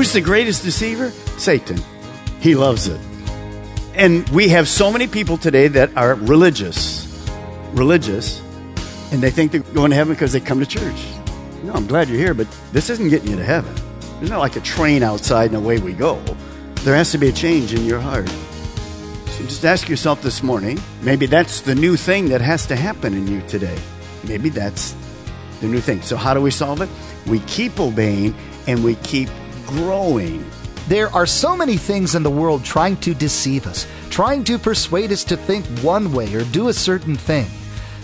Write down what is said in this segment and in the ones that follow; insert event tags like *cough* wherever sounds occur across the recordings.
Who's the greatest deceiver? Satan. He loves it. And we have so many people today that are religious, religious, and they think they're going to heaven because they come to church. No, I'm glad you're here, but this isn't getting you to heaven. There's not like a train outside and away we go. There has to be a change in your heart. So just ask yourself this morning maybe that's the new thing that has to happen in you today. Maybe that's the new thing. So, how do we solve it? We keep obeying and we keep growing. There are so many things in the world trying to deceive us, trying to persuade us to think one way or do a certain thing.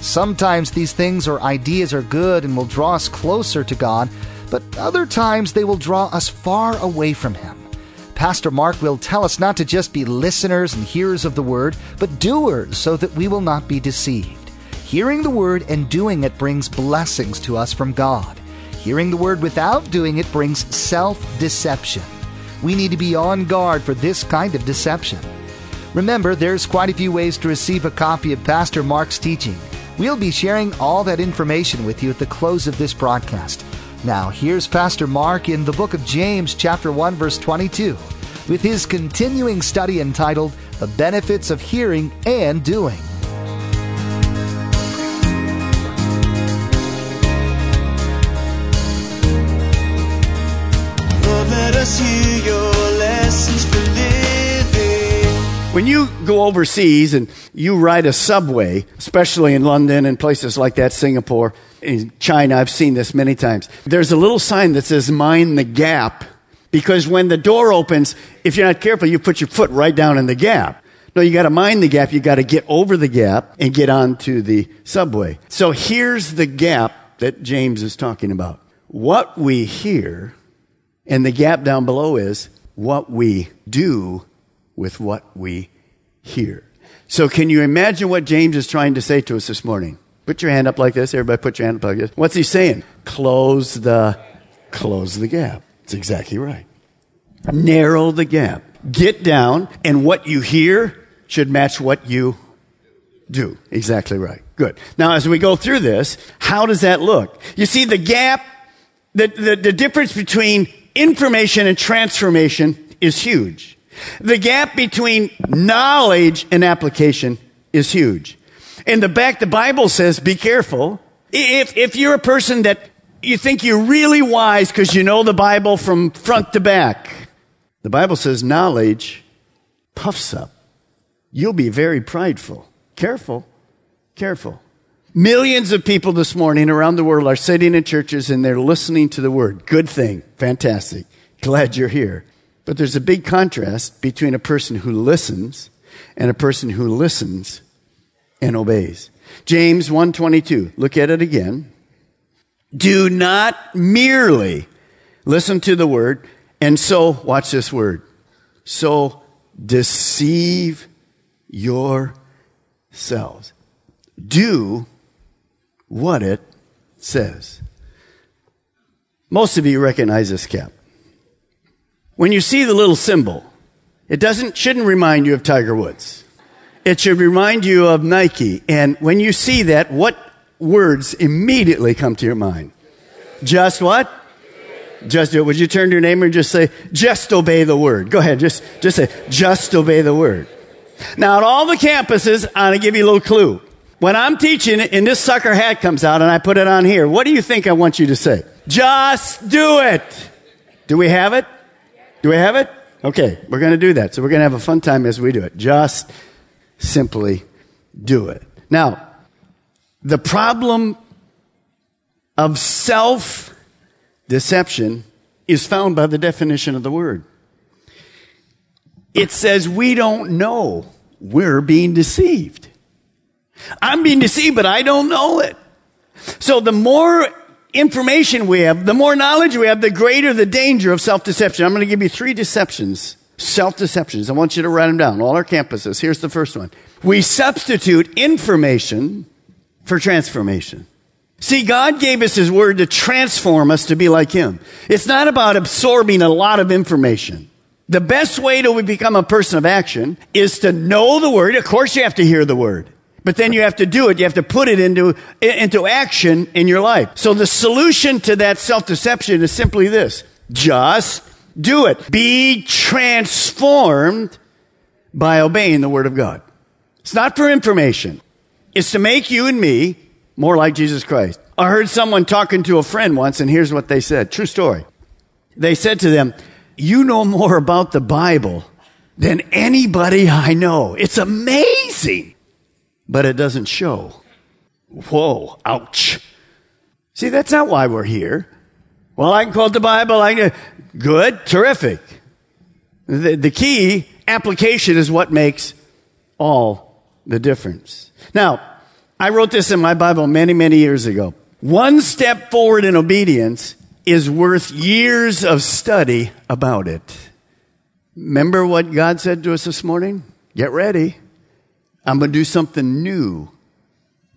Sometimes these things or ideas are good and will draw us closer to God, but other times they will draw us far away from Him. Pastor Mark will tell us not to just be listeners and hearers of the Word, but doers so that we will not be deceived. Hearing the Word and doing it brings blessings to us from God. Hearing the Word without doing it brings self deception. We need to be on guard for this kind of deception. Remember, there's quite a few ways to receive a copy of Pastor Mark's teaching. We'll be sharing all that information with you at the close of this broadcast. Now, here's Pastor Mark in the book of James, chapter 1, verse 22, with his continuing study entitled The Benefits of Hearing and Doing. When you go overseas and you ride a subway, especially in London and places like that, Singapore, in China, I've seen this many times. There's a little sign that says mind the gap because when the door opens, if you're not careful, you put your foot right down in the gap. No, you got to mind the gap. You got to get over the gap and get onto the subway. So here's the gap that James is talking about. What we hear and the gap down below is what we do with what we hear. So can you imagine what James is trying to say to us this morning? Put your hand up like this. Everybody put your hand up like this. What's he saying? Close the, close the gap. It's exactly right. Narrow the gap. Get down and what you hear should match what you do. Exactly right. Good. Now, as we go through this, how does that look? You see, the gap, the, the, the difference between information and transformation is huge. The gap between knowledge and application is huge. In the back, the Bible says, be careful. If, if you're a person that you think you're really wise because you know the Bible from front to back, the Bible says knowledge puffs up. You'll be very prideful. Careful. Careful. Millions of people this morning around the world are sitting in churches and they're listening to the word. Good thing. Fantastic. Glad you're here. But there's a big contrast between a person who listens and a person who listens and obeys. James 122. Look at it again. Do not merely listen to the word and so, watch this word, so deceive yourselves. Do what it says. Most of you recognize this cap. When you see the little symbol, it doesn't, shouldn't remind you of Tiger Woods. It should remind you of Nike. And when you see that, what words immediately come to your mind? Just what? Just do it. Would you turn to your neighbor and just say, just obey the word? Go ahead. Just, just say, just obey the word. Now, at all the campuses, I'm going to give you a little clue. When I'm teaching and this sucker hat comes out and I put it on here, what do you think I want you to say? Just do it. Do we have it? Do we have it? Okay, we're going to do that. So we're going to have a fun time as we do it. Just simply do it. Now, the problem of self deception is found by the definition of the word. it says we don't know we're being deceived. I'm being deceived, but I don't know it. So the more information we have, the more knowledge we have, the greater the danger of self-deception. I'm going to give you three deceptions. Self-deceptions. I want you to write them down. All our campuses. Here's the first one. We substitute information for transformation. See, God gave us His Word to transform us to be like Him. It's not about absorbing a lot of information. The best way to become a person of action is to know the Word. Of course, you have to hear the Word. But then you have to do it. You have to put it into, into action in your life. So the solution to that self-deception is simply this. Just do it. Be transformed by obeying the Word of God. It's not for information. It's to make you and me more like Jesus Christ. I heard someone talking to a friend once, and here's what they said. True story. They said to them, You know more about the Bible than anybody I know. It's amazing, but it doesn't show. Whoa, ouch. See, that's not why we're here. Well, I can quote the Bible. I can, good, terrific. The, the key application is what makes all the difference. Now, I wrote this in my Bible many, many years ago. One step forward in obedience is worth years of study about it. Remember what God said to us this morning? Get ready. I'm going to do something new.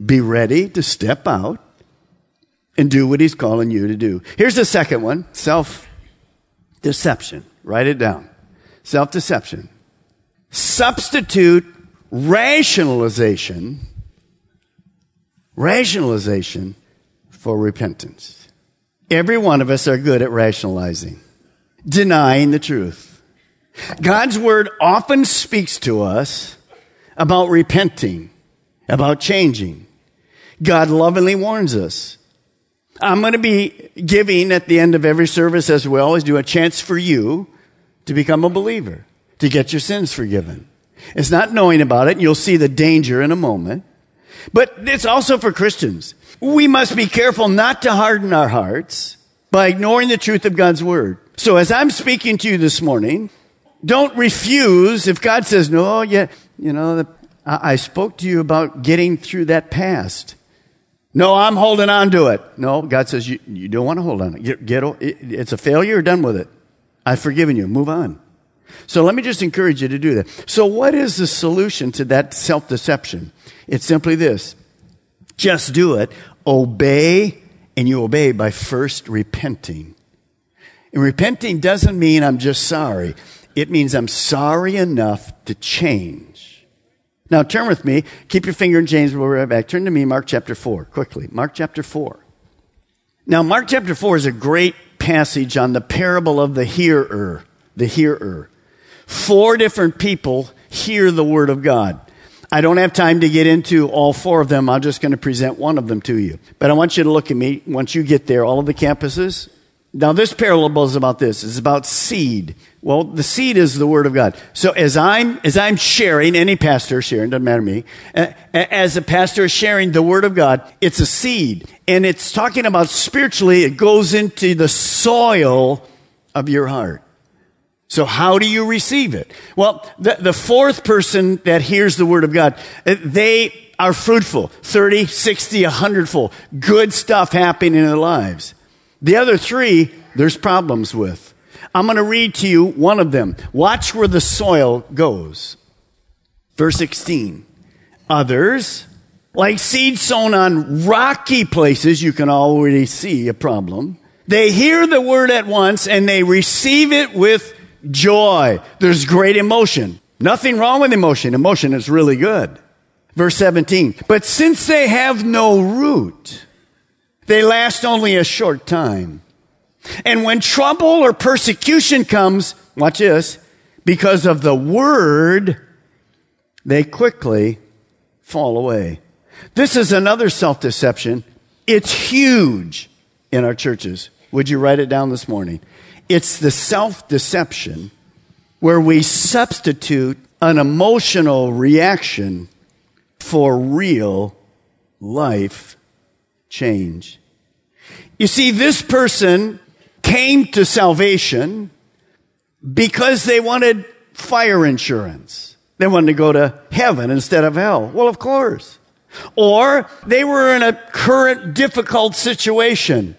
Be ready to step out and do what He's calling you to do. Here's the second one self deception. Write it down. Self deception. Substitute rationalization rationalization for repentance. Every one of us are good at rationalizing, denying the truth. God's word often speaks to us about repenting, about changing. God lovingly warns us. I'm going to be giving at the end of every service, as we always do, a chance for you to become a believer, to get your sins forgiven. It's not knowing about it. You'll see the danger in a moment. But it's also for Christians. We must be careful not to harden our hearts by ignoring the truth of God's word. So as I'm speaking to you this morning, don't refuse if God says, no, yeah, you know, I spoke to you about getting through that past. No, I'm holding on to it. No, God says you, you don't want to hold on. Get, get, it's a failure. Done with it. I've forgiven you. Move on. So let me just encourage you to do that. So what is the solution to that self-deception? It's simply this. Just do it. Obey, and you obey by first repenting. And repenting doesn't mean I'm just sorry. It means I'm sorry enough to change. Now turn with me. Keep your finger in James. We'll be right back. Turn to me, Mark chapter 4, quickly. Mark chapter 4. Now, Mark chapter 4 is a great passage on the parable of the hearer. The hearer. Four different people hear the word of God. I don't have time to get into all four of them. I'm just going to present one of them to you. But I want you to look at me once you get there, all of the campuses. Now, this parable is about this. It's about seed. Well, the seed is the word of God. So as I'm, as I'm sharing, any pastor sharing, doesn't matter me, as a pastor is sharing the word of God, it's a seed. And it's talking about spiritually, it goes into the soil of your heart. So how do you receive it? Well, the, the fourth person that hears the word of God, uh, they are fruitful. 30, 60, 100 full. Good stuff happening in their lives. The other three, there's problems with. I'm going to read to you one of them. Watch where the soil goes. Verse 16. Others, like seed sown on rocky places, you can already see a problem. They hear the word at once and they receive it with joy. There's great emotion. Nothing wrong with emotion. Emotion is really good. Verse 17. But since they have no root, they last only a short time. And when trouble or persecution comes, watch this, because of the word, they quickly fall away. This is another self deception. It's huge in our churches. Would you write it down this morning? It's the self deception where we substitute an emotional reaction for real life change. You see, this person came to salvation because they wanted fire insurance. They wanted to go to heaven instead of hell. Well, of course. Or they were in a current difficult situation.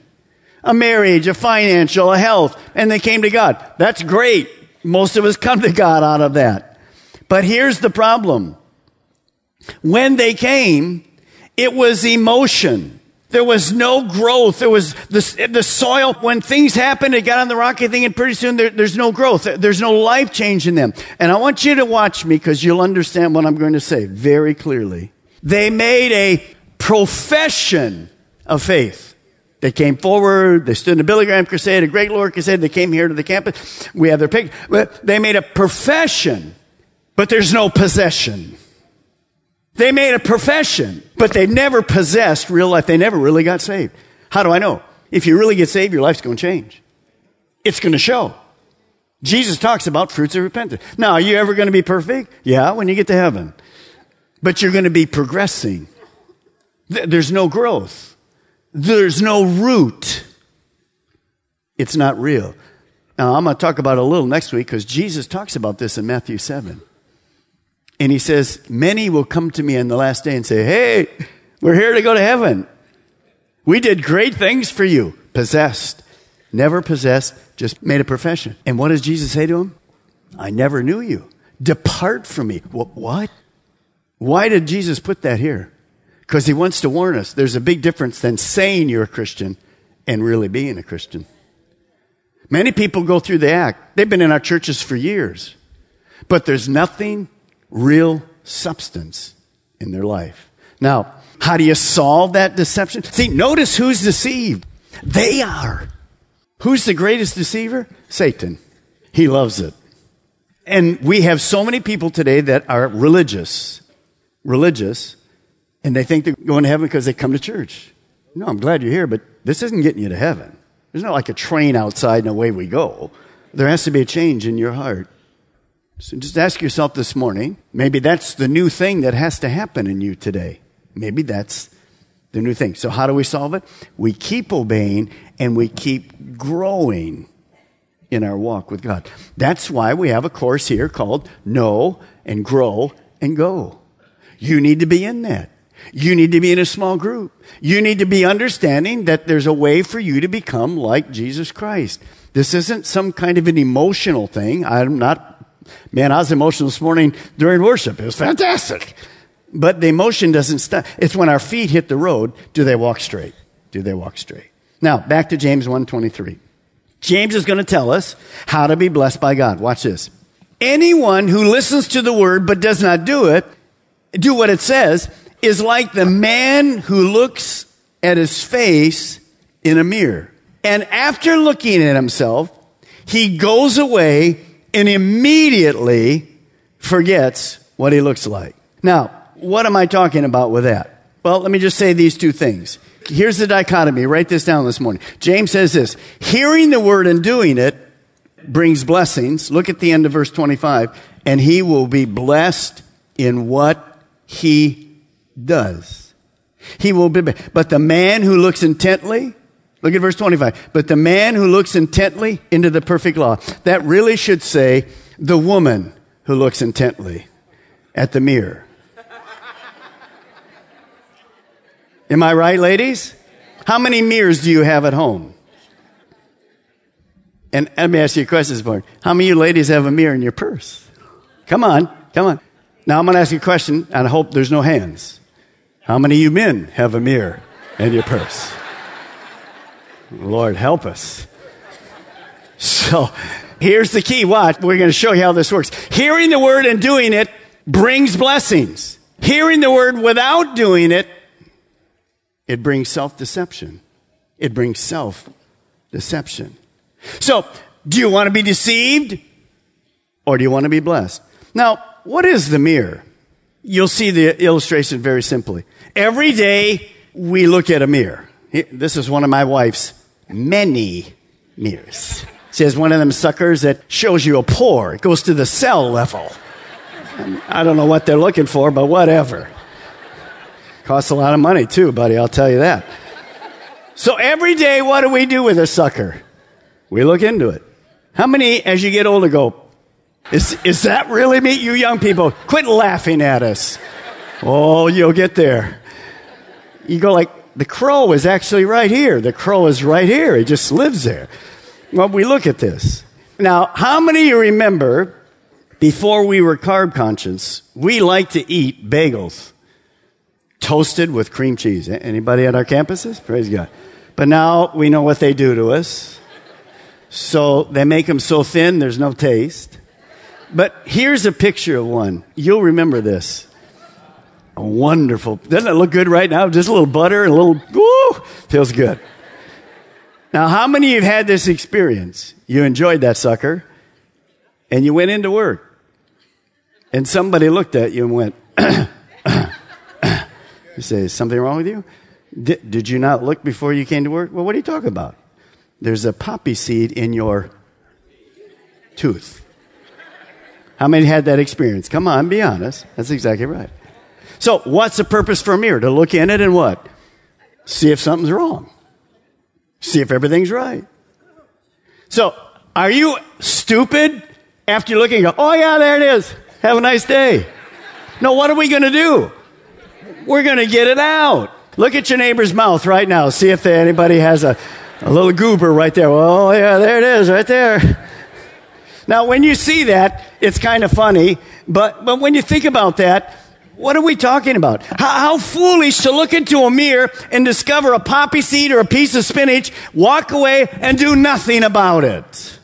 A marriage, a financial, a health, and they came to God. That's great. Most of us come to God out of that. But here's the problem. When they came, it was emotion. There was no growth. There was the, the soil. When things happened, it got on the rocky thing, and pretty soon there, there's no growth. There's no life change in them. And I want you to watch me because you'll understand what I'm going to say very clearly. They made a profession of faith. They came forward. They stood in a Billy Graham crusade, a Greg Laurie crusade. They came here to the campus. We have their picture. They made a profession, but there's no possession. They made a profession, but they never possessed real life. They never really got saved. How do I know? If you really get saved, your life's going to change. It's going to show. Jesus talks about fruits of repentance. Now, are you ever going to be perfect? Yeah, when you get to heaven. But you're going to be progressing. There's no growth. There's no root. It's not real. Now, I'm going to talk about it a little next week because Jesus talks about this in Matthew 7. And he says, Many will come to me in the last day and say, Hey, we're here to go to heaven. We did great things for you. Possessed. Never possessed, just made a profession. And what does Jesus say to him? I never knew you. Depart from me. What? Why did Jesus put that here? Because he wants to warn us there's a big difference than saying you're a Christian and really being a Christian. Many people go through the act. They've been in our churches for years, but there's nothing real substance in their life. Now, how do you solve that deception? See, notice who's deceived. They are. Who's the greatest deceiver? Satan. He loves it. And we have so many people today that are religious, religious, and they think they're going to heaven because they come to church. No, I'm glad you're here, but this isn't getting you to heaven. There's not like a train outside and away we go. There has to be a change in your heart. So just ask yourself this morning, maybe that's the new thing that has to happen in you today. Maybe that's the new thing. So how do we solve it? We keep obeying and we keep growing in our walk with God. That's why we have a course here called Know and Grow and Go. You need to be in that. You need to be in a small group. You need to be understanding that there's a way for you to become like Jesus Christ. This isn't some kind of an emotional thing. I'm not Man, I was emotional this morning during worship. It was fantastic. But the emotion doesn't stop. It's when our feet hit the road, do they walk straight? Do they walk straight? Now, back to James 1:23. James is going to tell us how to be blessed by God. Watch this. Anyone who listens to the word but does not do it, do what it says, is like the man who looks at his face in a mirror. And after looking at himself, he goes away and immediately forgets what he looks like. Now, what am I talking about with that? Well, let me just say these two things. Here's the dichotomy. Write this down this morning. James says this Hearing the word and doing it brings blessings. Look at the end of verse 25. And he will be blessed in what he does. He will be, but the man who looks intently Look at verse 25. But the man who looks intently into the perfect law, that really should say the woman who looks intently at the mirror. Am I right, ladies? How many mirrors do you have at home? And let me ask you a question this. How many of you ladies have a mirror in your purse? Come on, come on. Now I'm going to ask you a question, and I hope there's no hands. How many of you men have a mirror in your purse? Lord, help us. So here's the key. Watch. We're going to show you how this works. Hearing the word and doing it brings blessings. Hearing the word without doing it, it brings self deception. It brings self deception. So, do you want to be deceived or do you want to be blessed? Now, what is the mirror? You'll see the illustration very simply. Every day we look at a mirror. This is one of my wife's many mirrors. She has one of them suckers that shows you a pore. It goes to the cell level. I don't know what they're looking for, but whatever. Costs a lot of money too, buddy, I'll tell you that. So every day, what do we do with a sucker? We look into it. How many, as you get older, go, Is, is that really me? You young people, quit laughing at us. Oh, you'll get there. You go like, the crow is actually right here. The crow is right here. He just lives there. Well, we look at this. Now, how many of you remember before we were carb conscious, we like to eat bagels toasted with cream cheese. Anybody at our campuses? Praise God. But now we know what they do to us. So they make them so thin, there's no taste. But here's a picture of one. You'll remember this. Wonderful. Doesn't it look good right now? Just a little butter and a little, woo, feels good. Now, how many of you have had this experience? You enjoyed that sucker and you went into work and somebody looked at you and went, *coughs* you say, is something wrong with you? Did, did you not look before you came to work? Well, what are you talking about? There's a poppy seed in your tooth. How many had that experience? Come on, be honest. That's exactly right. So, what's the purpose for a mirror? To look in it and what? See if something's wrong. See if everything's right. So, are you stupid after you're looking? Go, oh yeah, there it is. Have a nice day. No, what are we going to do? We're going to get it out. Look at your neighbor's mouth right now. See if anybody has a, a little goober right there. Oh, yeah, there it is, right there. Now, when you see that, it's kind of funny, but, but when you think about that, what are we talking about? How, how, foolish to look into a mirror and discover a poppy seed or a piece of spinach, walk away and do nothing about it.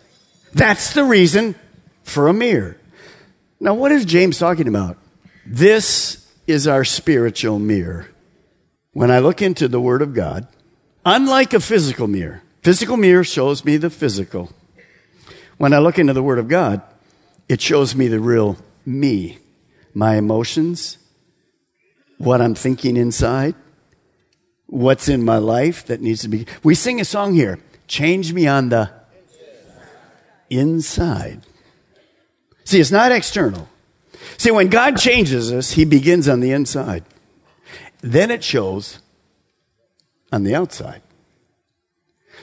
That's the reason for a mirror. Now, what is James talking about? This is our spiritual mirror. When I look into the Word of God, unlike a physical mirror, physical mirror shows me the physical. When I look into the Word of God, it shows me the real me, my emotions, what I'm thinking inside, what's in my life that needs to be. We sing a song here Change me on the inside. See, it's not external. See, when God changes us, He begins on the inside. Then it shows on the outside.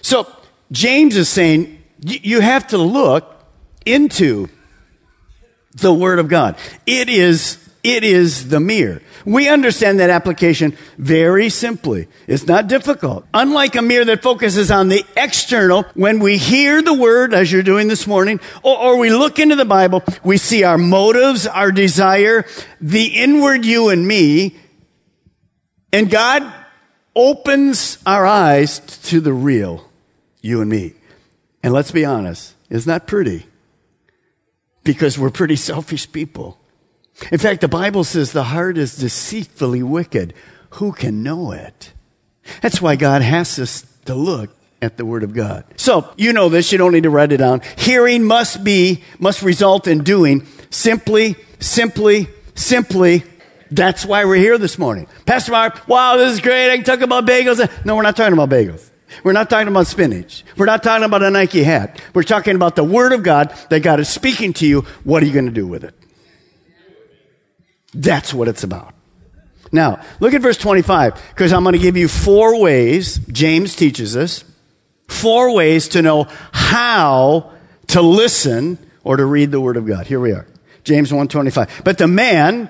So, James is saying you have to look into the Word of God. It is it is the mirror. We understand that application very simply. It's not difficult. Unlike a mirror that focuses on the external, when we hear the word, as you're doing this morning, or, or we look into the Bible, we see our motives, our desire, the inward you and me, and God opens our eyes to the real you and me. And let's be honest, it's not pretty because we're pretty *laughs* selfish people. In fact, the Bible says the heart is deceitfully wicked. Who can know it? That's why God has us to look at the Word of God. So, you know this, you don't need to write it down. Hearing must be, must result in doing simply, simply, simply. That's why we're here this morning. Pastor Mark, wow, this is great. I can talk about bagels. No, we're not talking about bagels. We're not talking about spinach. We're not talking about a Nike hat. We're talking about the Word of God that God is speaking to you. What are you going to do with it? That's what it's about. Now, look at verse 25, because I'm going to give you four ways, James teaches us, four ways to know how to listen or to read the Word of God. Here we are. James 1.25. But the man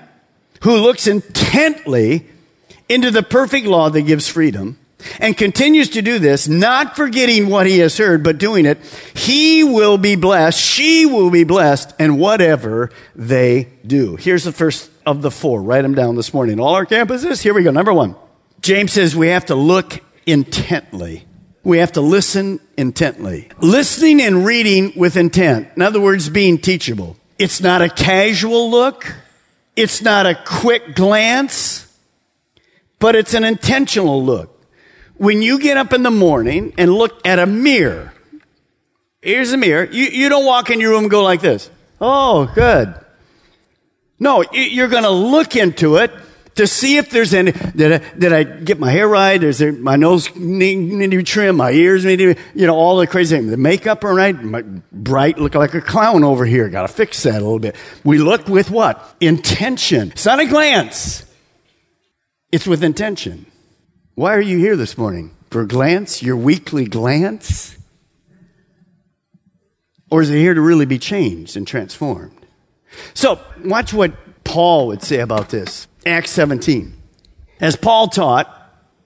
who looks intently into the perfect law that gives freedom and continues to do this, not forgetting what he has heard, but doing it, he will be blessed, she will be blessed, and whatever they do. Here's the first of the four. Write them down this morning. All our campuses, here we go. Number one. James says we have to look intently. We have to listen intently. Listening and reading with intent. In other words, being teachable. It's not a casual look. It's not a quick glance, but it's an intentional look when you get up in the morning and look at a mirror, here's a mirror, you, you don't walk in your room and go like this. Oh, good. No, you're going to look into it to see if there's any. Did I, did I get my hair right? Is there my nose need, need to be trimmed? My ears need to be, you know, all the crazy things. The makeup, all right? My bright, look like a clown over here. Got to fix that a little bit. We look with what? Intention. It's not a glance. It's with intention. Why are you here this morning? For a glance? Your weekly glance? Or is it here to really be changed and transformed? So, watch what Paul would say about this. Acts 17. As Paul taught,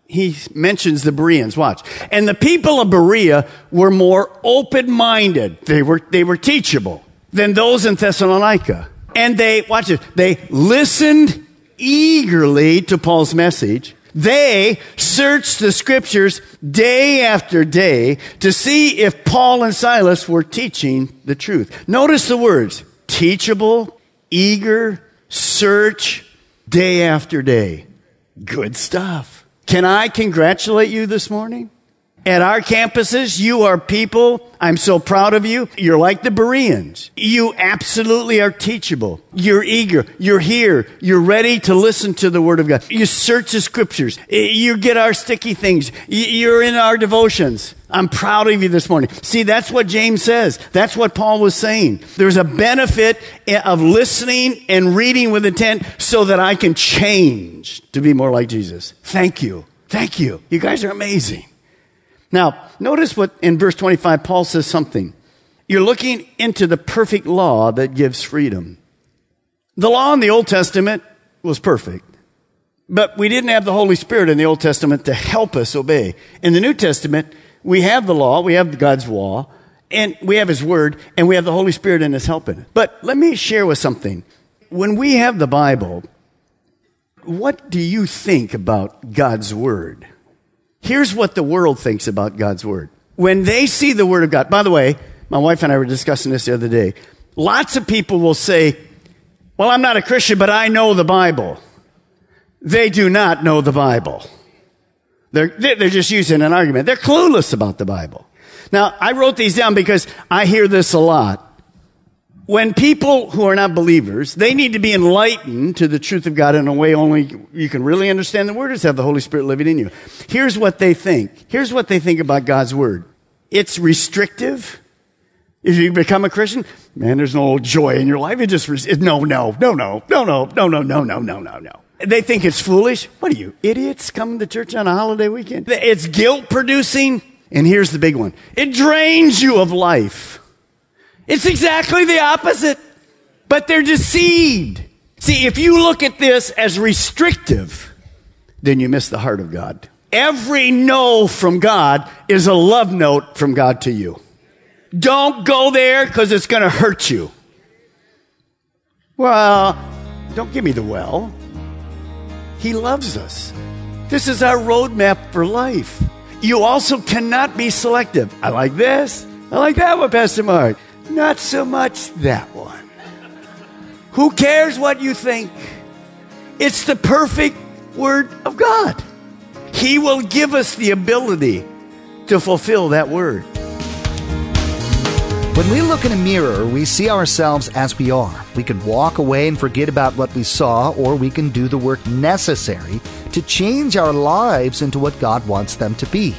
he mentions the Bereans. Watch. And the people of Berea were more open minded. They were, they were teachable than those in Thessalonica. And they, watch it, they listened eagerly to Paul's message. They searched the scriptures day after day to see if Paul and Silas were teaching the truth. Notice the words teachable, eager, search, day after day. Good stuff. Can I congratulate you this morning? At our campuses, you are people, I'm so proud of you. You're like the Bereans. You absolutely are teachable. You're eager. You're here. You're ready to listen to the Word of God. You search the Scriptures. You get our sticky things. You're in our devotions. I'm proud of you this morning. See, that's what James says. That's what Paul was saying. There's a benefit eh, of listening and reading with intent so that I can change to be more like Jesus. Thank you. Thank you. You guys are amazing. Now, notice what in verse 25, Paul says something. You're looking into the perfect law that gives freedom. The law in the Old Testament was perfect, but we didn't have the Holy Spirit in the Old Testament to help us obey. In the New Testament, we have the law, we have God's law, and we have His Word, and we have the Holy Spirit in us helping. But let me share with something. When we have the Bible, what do you think about God's Word? Here's what the world thinks about God's Word. When they see the Word of God, by the way, my wife and I were discussing this the other day. Lots of people will say, Well, I'm not a Christian, but I know the Bible. They do not know the Bible. They're, they're just using an argument. They're clueless about the Bible. Now, I wrote these down because I hear this a lot when people who are not believers, they need to be enlightened to the truth of God in a way only you can really understand the word is have the Holy Spirit living in you. Here's what they think. Here's what they think about God's word. It's restrictive. If you become a Christian, man, there's no joy in your life. It just, no, no, no, no, no, no, no, no, no, no, no, no, no. They think it's foolish. What are you, idiots coming to church on a holiday weekend? It's guilt producing. And here's the big one. It drains you of life. It's exactly the opposite, but they're deceived. See, if you look at this as restrictive, then you miss the heart of God. Every no from God is a love note from God to you. Don't go there because it's going to hurt you. Well, don't give me the well. He loves us. This is our roadmap for life. You also cannot be selective. I like this. I like that one, Pastor Mark. Not so much that one. Who cares what you think? It's the perfect Word of God. He will give us the ability to fulfill that Word. When we look in a mirror, we see ourselves as we are. We can walk away and forget about what we saw, or we can do the work necessary to change our lives into what God wants them to be.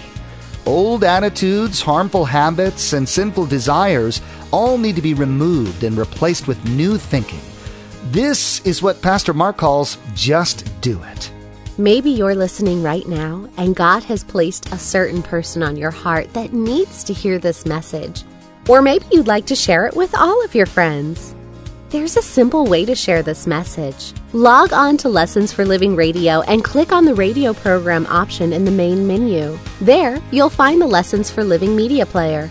Old attitudes, harmful habits, and sinful desires all need to be removed and replaced with new thinking. This is what Pastor Mark calls just do it. Maybe you're listening right now and God has placed a certain person on your heart that needs to hear this message. Or maybe you'd like to share it with all of your friends. There's a simple way to share this message. Log on to Lessons for Living Radio and click on the radio program option in the main menu. There, you'll find the Lessons for Living media player.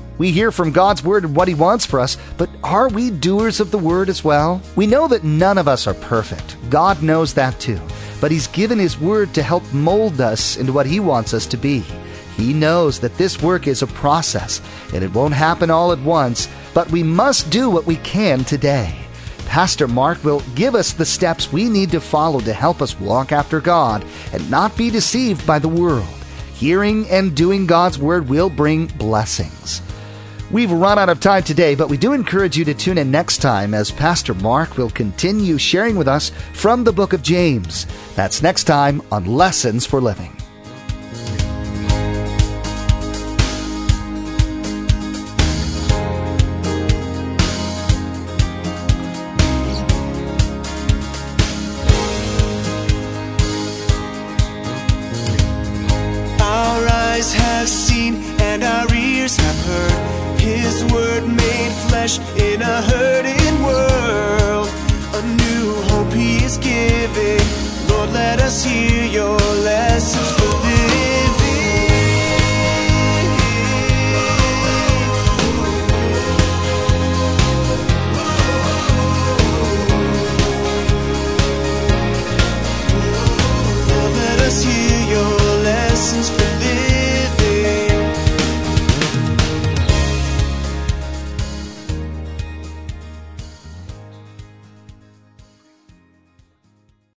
We hear from God's Word and what He wants for us, but are we doers of the Word as well? We know that none of us are perfect. God knows that too. But He's given His Word to help mold us into what He wants us to be. He knows that this work is a process, and it won't happen all at once, but we must do what we can today. Pastor Mark will give us the steps we need to follow to help us walk after God and not be deceived by the world. Hearing and doing God's Word will bring blessings. We've run out of time today, but we do encourage you to tune in next time as Pastor Mark will continue sharing with us from the book of James. That's next time on Lessons for Living. Flesh in a hurting world. A new hope He is giving. Lord, let us hear.